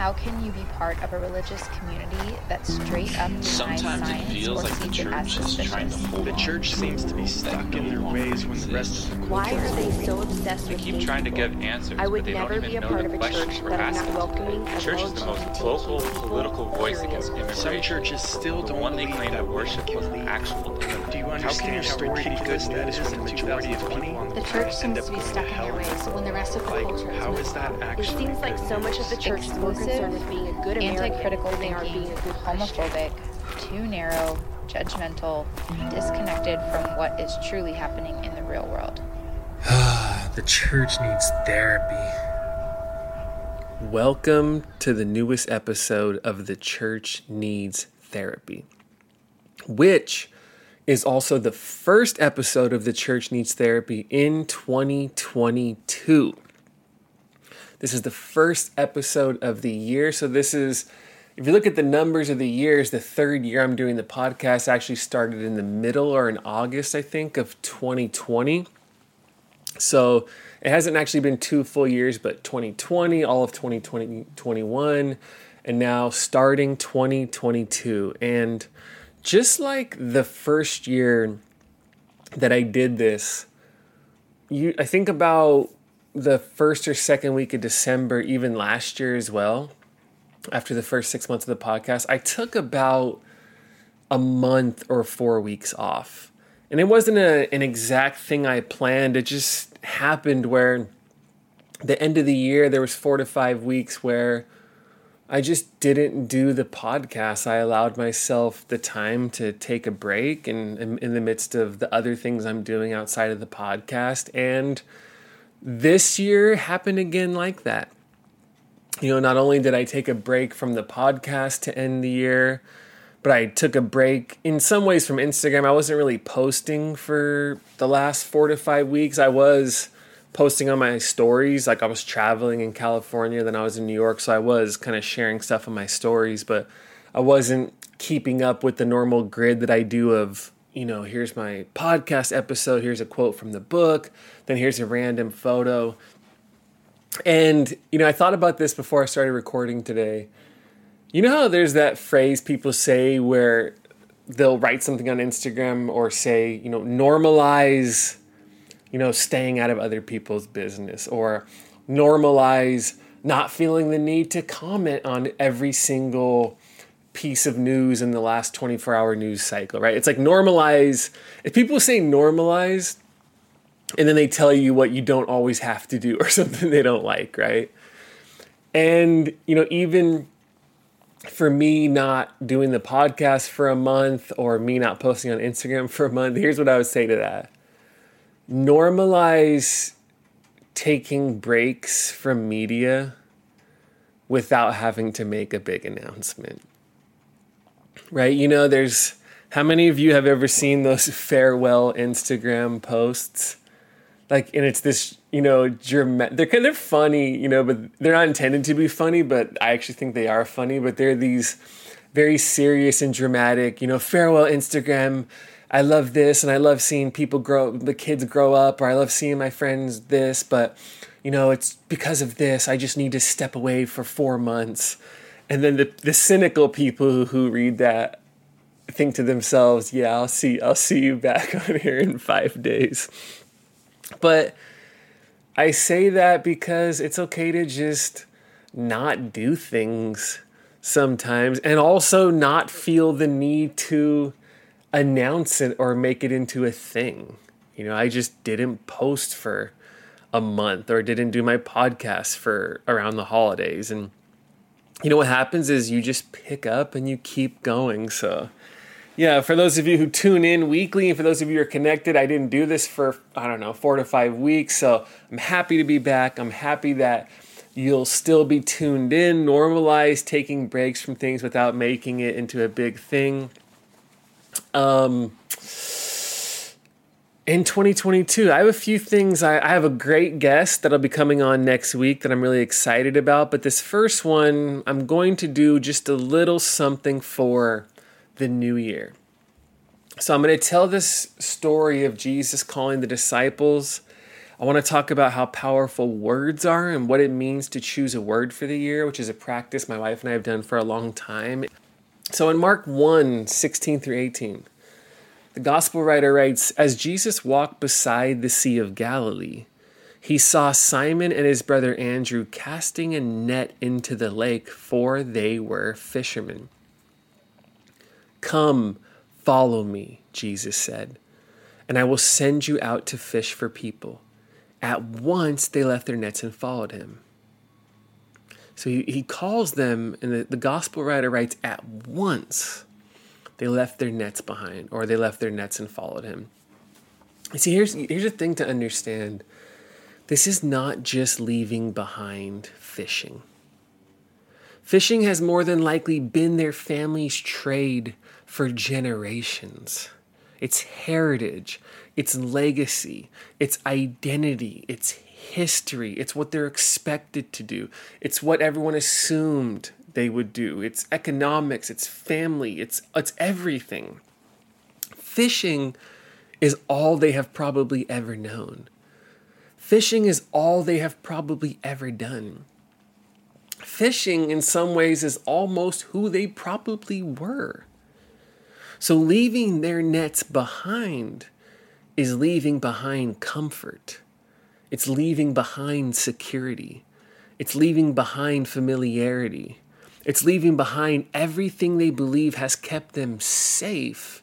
How can you be part of a religious community that straight up denies Sometimes it feels or like the sees it as church is trying to suspicious? hold The church to seems to be stuck in their ways when the rest exist. of the Why are they so obsessed They with keep trying to people? give answers, I would but they never don't be a know part the of a church we're that is not welcoming The church is the most LGBTQ vocal political voice period. against immigration. Some churches still the don't one they believe claim that to women worship can was an actual Do you How can understand your how story keep ridiculous good that news when the the majority of people on The the church seems to be stuck in their ways when the rest of the Like, culture is how moving that on. It seems like so much of the church is more concerned with being a good American Anti-critical than they are being a good homophobic, too narrow, judgmental, disconnected from what is truly happening in the real world. the church needs therapy. Welcome to the newest episode of The Church Needs Therapy, which is also the first episode of The Church Needs Therapy in 2022. This is the first episode of the year. So, this is, if you look at the numbers of the years, the third year I'm doing the podcast actually started in the middle or in August, I think, of 2020. So it hasn't actually been two full years, but 2020, all of 2020, 21, and now starting 2022. And just like the first year that I did this, you I think about the first or second week of December, even last year as well, after the first six months of the podcast, I took about a month or four weeks off. And it wasn't a, an exact thing I planned. It just happened where the end of the year there was four to five weeks where I just didn't do the podcast. I allowed myself the time to take a break and in, in the midst of the other things I'm doing outside of the podcast. And this year happened again like that. You know, not only did I take a break from the podcast to end the year, but I took a break in some ways from Instagram. I wasn't really posting for the last four to five weeks. I was posting on my stories, like I was traveling in California, then I was in New York, so I was kind of sharing stuff on my stories, but I wasn't keeping up with the normal grid that I do of, you know, here's my podcast episode, here's a quote from the book, then here's a random photo. And, you know, I thought about this before I started recording today. You know how there's that phrase people say where they'll write something on Instagram or say, you know, normalize, you know, staying out of other people's business or normalize not feeling the need to comment on every single piece of news in the last 24 hour news cycle, right? It's like normalize. If people say normalize and then they tell you what you don't always have to do or something they don't like, right? And, you know, even for me not doing the podcast for a month or me not posting on Instagram for a month, here's what I would say to that normalize taking breaks from media without having to make a big announcement. Right? You know, there's how many of you have ever seen those farewell Instagram posts? Like, and it's this, you know, dramatic. They're kind of funny, you know, but they're not intended to be funny. But I actually think they are funny. But they're these very serious and dramatic, you know, farewell Instagram. I love this, and I love seeing people grow, the kids grow up, or I love seeing my friends this. But, you know, it's because of this. I just need to step away for four months. And then the the cynical people who, read that think to themselves, "Yeah, I'll see, I'll see you back on here in five days." But I say that because it's okay to just not do things sometimes and also not feel the need to announce it or make it into a thing. You know, I just didn't post for a month or didn't do my podcast for around the holidays. And you know what happens is you just pick up and you keep going. So, yeah, for those of you who tune in weekly and for those of you who are connected, I didn't do this for, I don't know, four to five weeks. So I'm happy to be back. I'm happy that you'll still be tuned in, normalize taking breaks from things without making it into a big thing. Um, in 2022, I have a few things. I, I have a great guest that'll be coming on next week that I'm really excited about. But this first one, I'm going to do just a little something for the new year. So I'm going to tell this story of Jesus calling the disciples. I want to talk about how powerful words are and what it means to choose a word for the year, which is a practice my wife and I have done for a long time. So in Mark 1 16 through 18, the gospel writer writes As Jesus walked beside the Sea of Galilee, he saw Simon and his brother Andrew casting a net into the lake, for they were fishermen. Come, follow me, Jesus said, and I will send you out to fish for people. At once they left their nets and followed him. So he, he calls them, and the, the gospel writer writes, at once they left their nets behind, or they left their nets and followed him. You See, here's, here's a thing to understand this is not just leaving behind fishing. Fishing has more than likely been their family's trade for generations. It's heritage, its legacy, its identity, its history. It's what they're expected to do. It's what everyone assumed they would do. It's economics, it's family, it's it's everything. Fishing is all they have probably ever known. Fishing is all they have probably ever done. Fishing, in some ways, is almost who they probably were. So, leaving their nets behind is leaving behind comfort. It's leaving behind security. It's leaving behind familiarity. It's leaving behind everything they believe has kept them safe.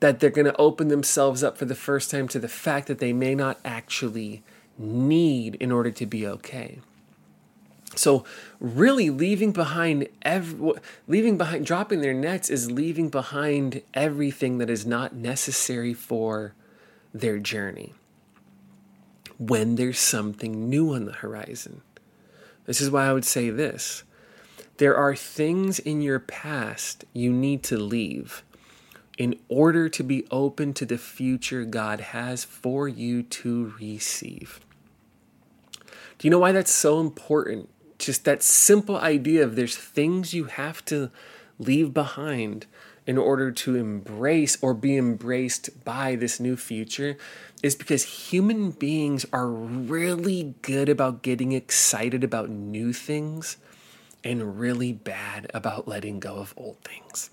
That they're going to open themselves up for the first time to the fact that they may not actually need in order to be okay. So really leaving behind every, leaving behind dropping their nets is leaving behind everything that is not necessary for their journey. When there's something new on the horizon. This is why I would say this. There are things in your past you need to leave in order to be open to the future God has for you to receive. Do you know why that's so important? just that simple idea of there's things you have to leave behind in order to embrace or be embraced by this new future is because human beings are really good about getting excited about new things and really bad about letting go of old things.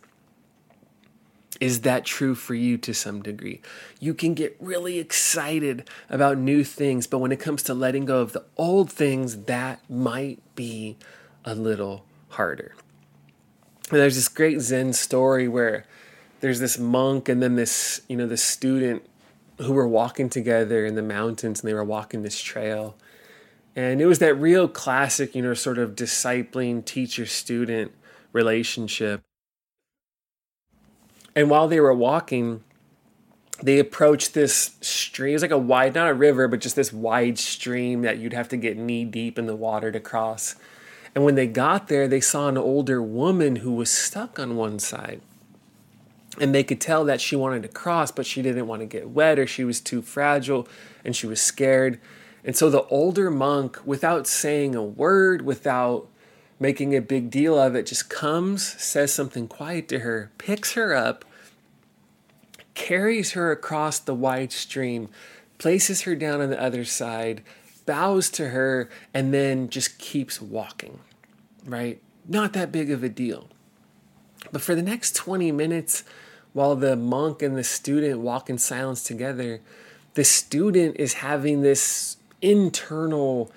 Is that true for you to some degree? You can get really excited about new things, but when it comes to letting go of the old things, that might be a little harder. And there's this great Zen story where there's this monk and then this, you know, this student who were walking together in the mountains and they were walking this trail. And it was that real classic, you know, sort of discipling teacher student relationship and while they were walking, they approached this stream. It was like a wide, not a river, but just this wide stream that you'd have to get knee deep in the water to cross. And when they got there, they saw an older woman who was stuck on one side. And they could tell that she wanted to cross, but she didn't want to get wet or she was too fragile and she was scared. And so the older monk, without saying a word, without making a big deal of it, just comes, says something quiet to her, picks her up, carries her across the wide stream, places her down on the other side, bows to her, and then just keeps walking, right? Not that big of a deal. But for the next 20 minutes, while the monk and the student walk in silence together, the student is having this internal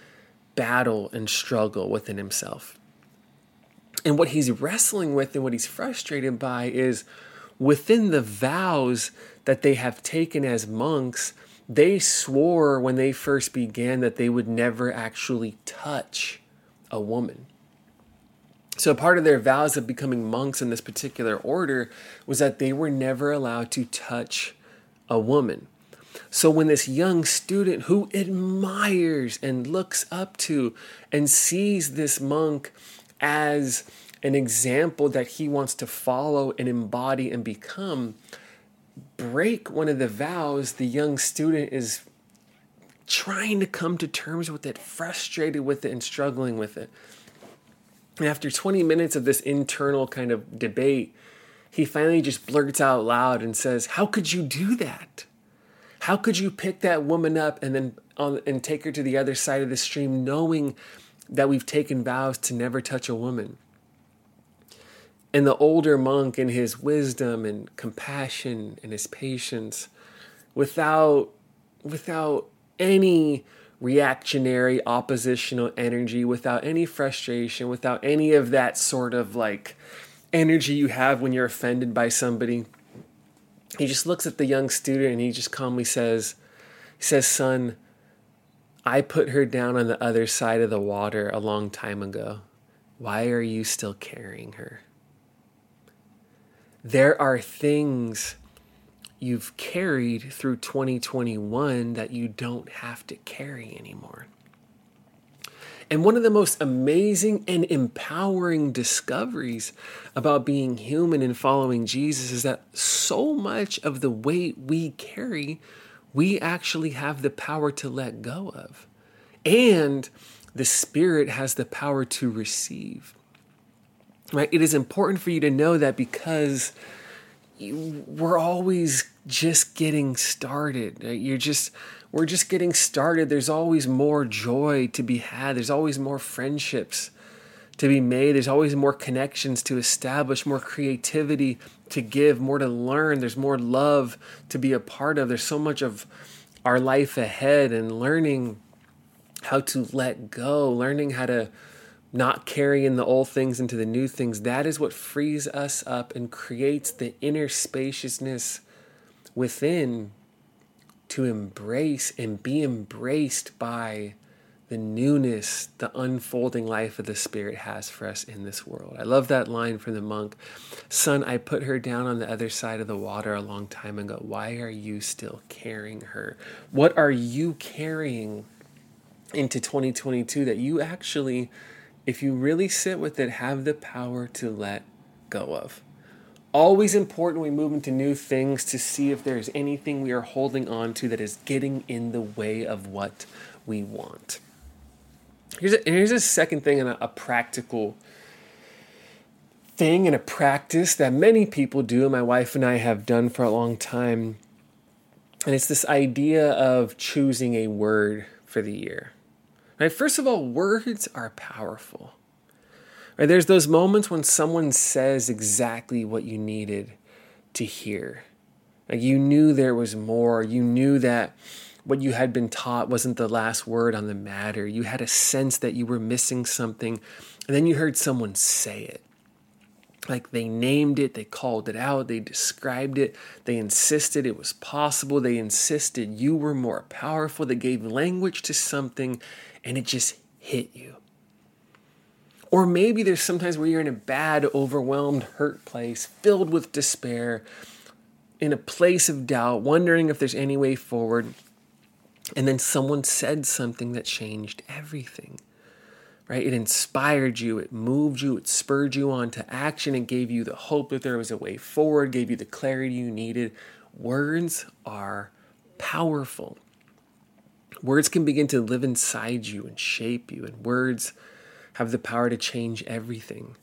battle and struggle within himself. And what he's wrestling with and what he's frustrated by is within the vows that they have taken as monks, they swore when they first began that they would never actually touch a woman. So, part of their vows of becoming monks in this particular order was that they were never allowed to touch a woman. So, when this young student who admires and looks up to and sees this monk as an example that he wants to follow and embody and become, break one of the vows, the young student is trying to come to terms with it, frustrated with it, and struggling with it. And after 20 minutes of this internal kind of debate, he finally just blurts out loud and says, How could you do that? How could you pick that woman up and then on, and take her to the other side of the stream knowing that we've taken vows to never touch a woman? And the older monk, in his wisdom and compassion and his patience, without without any reactionary oppositional energy without any frustration without any of that sort of like energy you have when you're offended by somebody he just looks at the young student and he just calmly says he says son i put her down on the other side of the water a long time ago. Why are you still carrying her there are things you've carried through 2021 that you don't have to carry anymore. And one of the most amazing and empowering discoveries about being human and following Jesus is that so much of the weight we carry, we actually have the power to let go of. And the Spirit has the power to receive. Right? It is important for you to know that because we're always just getting started. You're just we're just getting started. There's always more joy to be had. There's always more friendships to be made. There's always more connections to establish, more creativity to give, more to learn. There's more love to be a part of. There's so much of our life ahead and learning how to let go, learning how to not carrying the old things into the new things, that is what frees us up and creates the inner spaciousness within to embrace and be embraced by the newness, the unfolding life of the Spirit has for us in this world. I love that line from the monk Son, I put her down on the other side of the water a long time ago. Why are you still carrying her? What are you carrying into 2022 that you actually if you really sit with it, have the power to let go of. Always important we move into new things to see if there's anything we are holding on to that is getting in the way of what we want. Here's a, here's a second thing and a, a practical thing and a practice that many people do, and my wife and I have done for a long time. And it's this idea of choosing a word for the year. Right? First of all, words are powerful. Right? There's those moments when someone says exactly what you needed to hear. Like you knew there was more. You knew that what you had been taught wasn't the last word on the matter. You had a sense that you were missing something, and then you heard someone say it. Like they named it, they called it out, they described it, they insisted it was possible, they insisted you were more powerful, they gave language to something, and it just hit you. Or maybe there's sometimes where you're in a bad, overwhelmed, hurt place, filled with despair, in a place of doubt, wondering if there's any way forward. And then someone said something that changed everything. Right? It inspired you, it moved you, it spurred you on to action, it gave you the hope that there was a way forward, gave you the clarity you needed. Words are powerful. Words can begin to live inside you and shape you, and words have the power to change everything.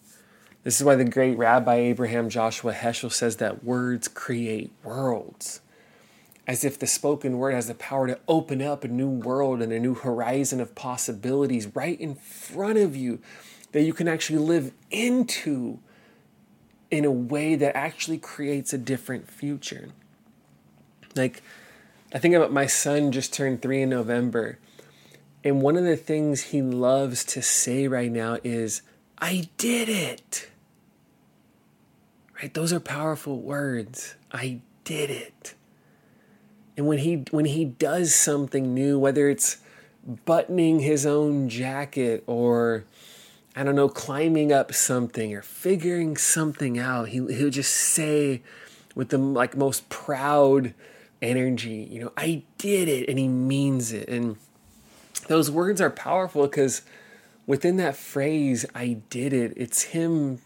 This is why the great Rabbi Abraham Joshua Heschel says that words create worlds. As if the spoken word has the power to open up a new world and a new horizon of possibilities right in front of you that you can actually live into in a way that actually creates a different future. Like, I think about my son just turned three in November. And one of the things he loves to say right now is, I did it. Right? Those are powerful words. I did it. And when he when he does something new, whether it's buttoning his own jacket or I don't know, climbing up something or figuring something out, he he'll just say with the like most proud energy, you know, I did it, and he means it. And those words are powerful because within that phrase, I did it, it's him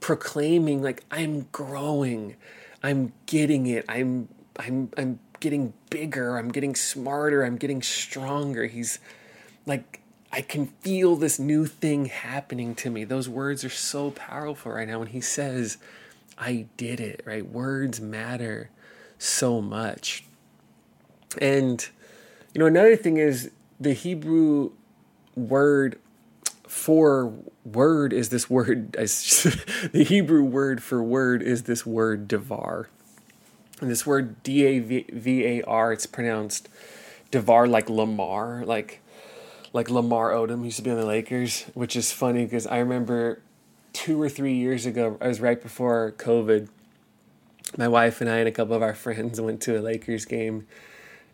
proclaiming like I'm growing, I'm getting it, I'm I'm I'm getting bigger, I'm getting smarter, I'm getting stronger. He's like I can feel this new thing happening to me. Those words are so powerful right now when he says, I did it, right? Words matter so much. And, you know, another thing is the Hebrew word for word is this word, the Hebrew word for word is this word davar. And this word D A V A R, it's pronounced davar like Lamar, like like Lamar Odom used to be on the Lakers, which is funny because I remember two or three years ago, I was right before COVID. My wife and I and a couple of our friends went to a Lakers game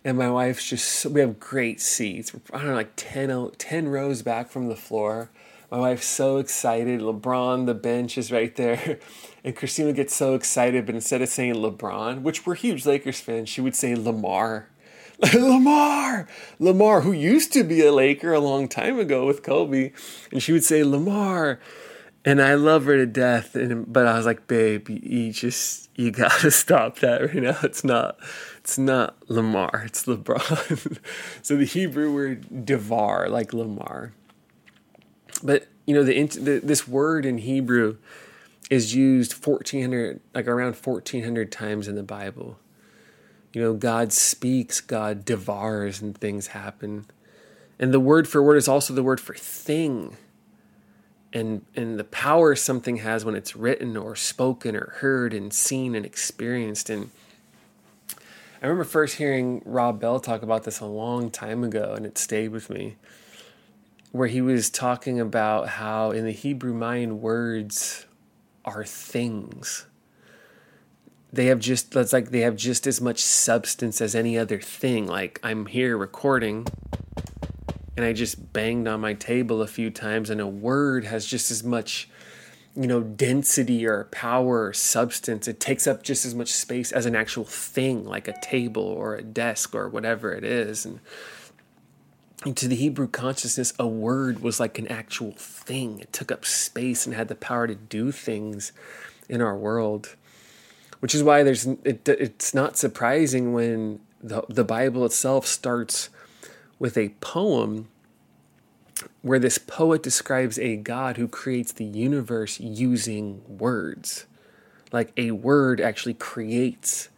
and my wife's just we have great seats We're, i don't know like 10, 10 rows back from the floor my wife's so excited lebron the bench is right there and christina gets so excited but instead of saying lebron which we're huge lakers fans she would say lamar lamar lamar who used to be a laker a long time ago with kobe and she would say lamar and I love her to death. And but I was like, babe, you, you, just you gotta stop that right now. It's not, it's not Lamar. It's LeBron. so the Hebrew word davar, like Lamar. But you know the, the this word in Hebrew is used fourteen hundred, like around fourteen hundred times in the Bible. You know, God speaks, God davars, and things happen. And the word for word is also the word for thing and and the power something has when it's written or spoken or heard and seen and experienced and I remember first hearing Rob Bell talk about this a long time ago and it stayed with me where he was talking about how in the Hebrew mind words are things they have just that's like they have just as much substance as any other thing like I'm here recording and I just banged on my table a few times, and a word has just as much, you know, density or power or substance. It takes up just as much space as an actual thing, like a table or a desk or whatever it is. And, to the Hebrew consciousness, a word was like an actual thing. It took up space and had the power to do things in our world. Which is why there's it, it's not surprising when the the Bible itself starts with a poem where this poet describes a God who creates the universe using words. Like a word actually creates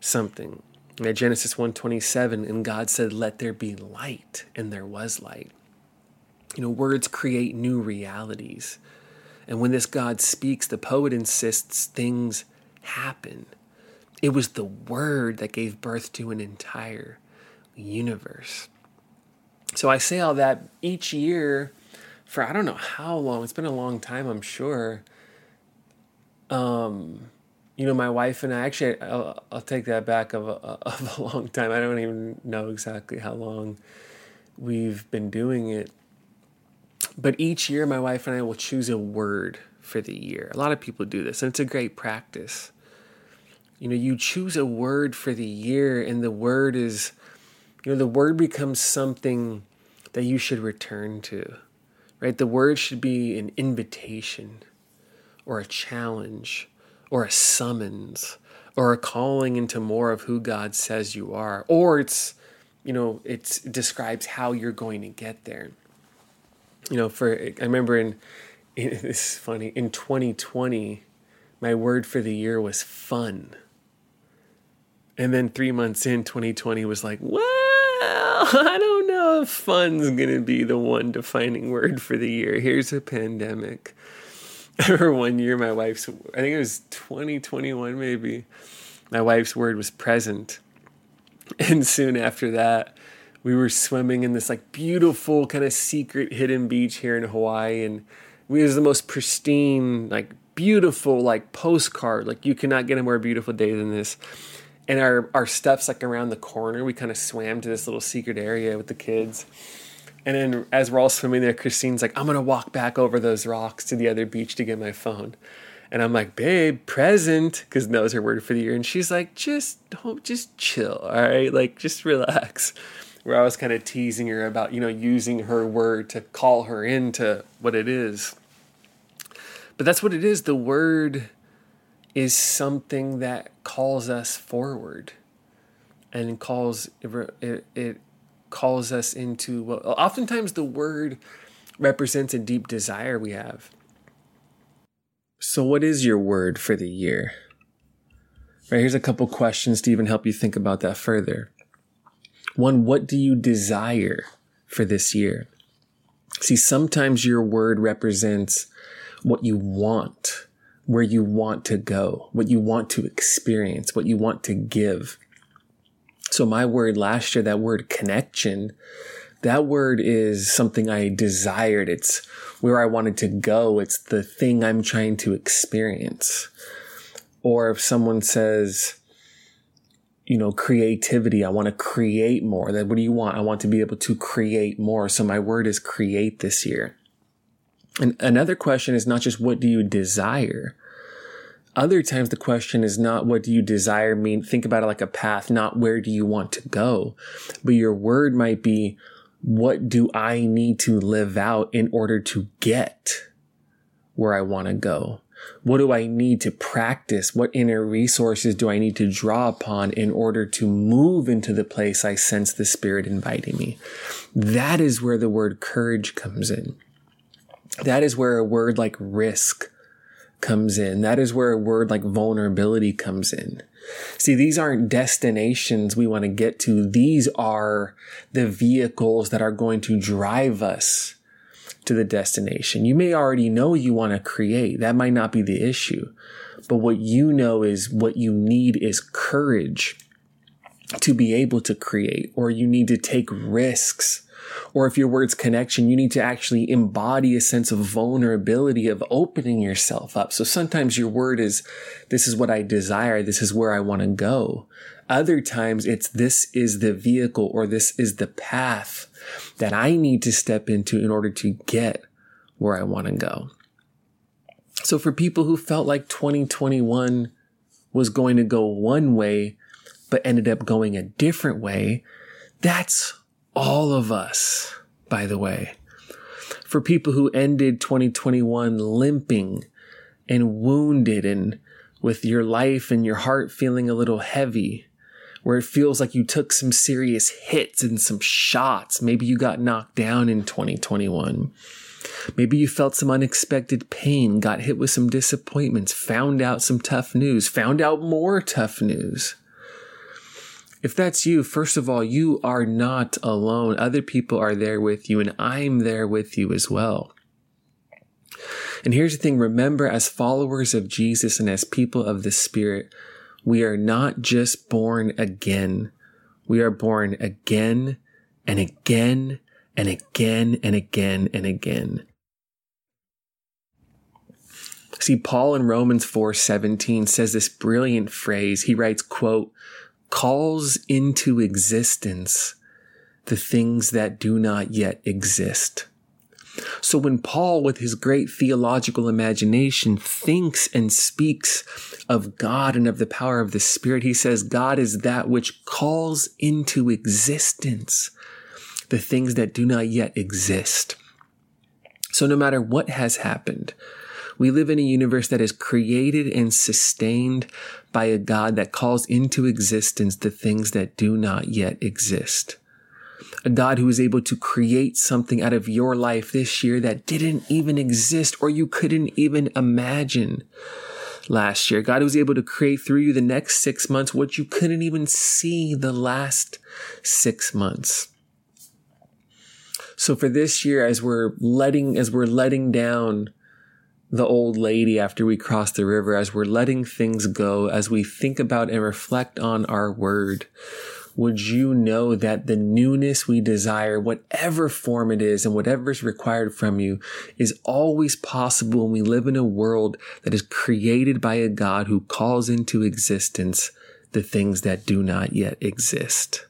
something. At Genesis 1:27, and God said, "Let there be light," and there was light. You know, words create new realities. And when this God speaks, the poet insists things happen. It was the word that gave birth to an entire universe. So I say all that each year for I don't know how long. It's been a long time, I'm sure. Um, you know, my wife and I actually, I'll, I'll take that back of a, of a long time. I don't even know exactly how long we've been doing it. But each year, my wife and I will choose a word for the year. A lot of people do this, and it's a great practice. You know, you choose a word for the year, and the word is you know, the word becomes something that you should return to, right? The word should be an invitation or a challenge or a summons or a calling into more of who God says you are. Or it's, you know, it's, it describes how you're going to get there. You know, for, I remember in, is funny, in 2020, my word for the year was fun. And then three months in, 2020 was like, well, I don't know if fun's going to be the one defining word for the year. Here's a pandemic. Remember one year my wife's, I think it was 2021 maybe, my wife's word was present. And soon after that, we were swimming in this like beautiful kind of secret hidden beach here in Hawaii. And it was the most pristine, like beautiful, like postcard. Like you cannot get a more beautiful day than this and our our steps like around the corner we kind of swam to this little secret area with the kids and then as we're all swimming there christine's like i'm gonna walk back over those rocks to the other beach to get my phone. And i'm like babe present because knows her word for the year. And she's like just don't just chill all right like just relax. Where i was kind of teasing her about you know using her word to call her into what it is. But that's what it is. The word is something that calls us forward and calls it, it calls us into well oftentimes the word represents a deep desire we have so what is your word for the year right here's a couple questions to even help you think about that further One, what do you desire for this year? See, sometimes your word represents what you want, where you want to go, what you want to experience, what you want to give. So my word last year, that word connection, that word is something I desired. It's where I wanted to go. It's the thing I'm trying to experience. Or if someone says, you know, creativity, I want to create more. That what do you want? I want to be able to create more. So my word is create this year. And another question is not just what do you desire? Other times the question is not what do you desire mean think about it like a path, not where do you want to go. But your word might be what do I need to live out in order to get where I want to go? What do I need to practice? What inner resources do I need to draw upon in order to move into the place I sense the Spirit inviting me? That is where the word courage comes in. That is where a word like risk comes in. That is where a word like vulnerability comes in. See, these aren't destinations we want to get to. These are the vehicles that are going to drive us to the destination. You may already know you want to create. That might not be the issue. But what you know is what you need is courage to be able to create, or you need to take risks or if your word's connection, you need to actually embody a sense of vulnerability of opening yourself up. So sometimes your word is, this is what I desire. This is where I want to go. Other times it's, this is the vehicle or this is the path that I need to step into in order to get where I want to go. So for people who felt like 2021 was going to go one way, but ended up going a different way, that's all of us, by the way. For people who ended 2021 limping and wounded and with your life and your heart feeling a little heavy, where it feels like you took some serious hits and some shots. Maybe you got knocked down in 2021. Maybe you felt some unexpected pain, got hit with some disappointments, found out some tough news, found out more tough news. If that's you, first of all, you are not alone. Other people are there with you, and I'm there with you as well. And here's the thing remember, as followers of Jesus and as people of the Spirit, we are not just born again, we are born again and again and again and again and again. See, Paul in Romans 4:17 says this brilliant phrase. He writes, quote, calls into existence the things that do not yet exist. So when Paul, with his great theological imagination, thinks and speaks of God and of the power of the Spirit, he says God is that which calls into existence the things that do not yet exist. So no matter what has happened, we live in a universe that is created and sustained by a God that calls into existence the things that do not yet exist. A God who is able to create something out of your life this year that didn't even exist or you couldn't even imagine last year. God was able to create through you the next six months what you couldn't even see the last six months. So for this year, as we're letting, as we're letting down the old lady after we cross the river, as we're letting things go, as we think about and reflect on our word, would you know that the newness we desire, whatever form it is and whatever is required from you, is always possible when we live in a world that is created by a God who calls into existence the things that do not yet exist?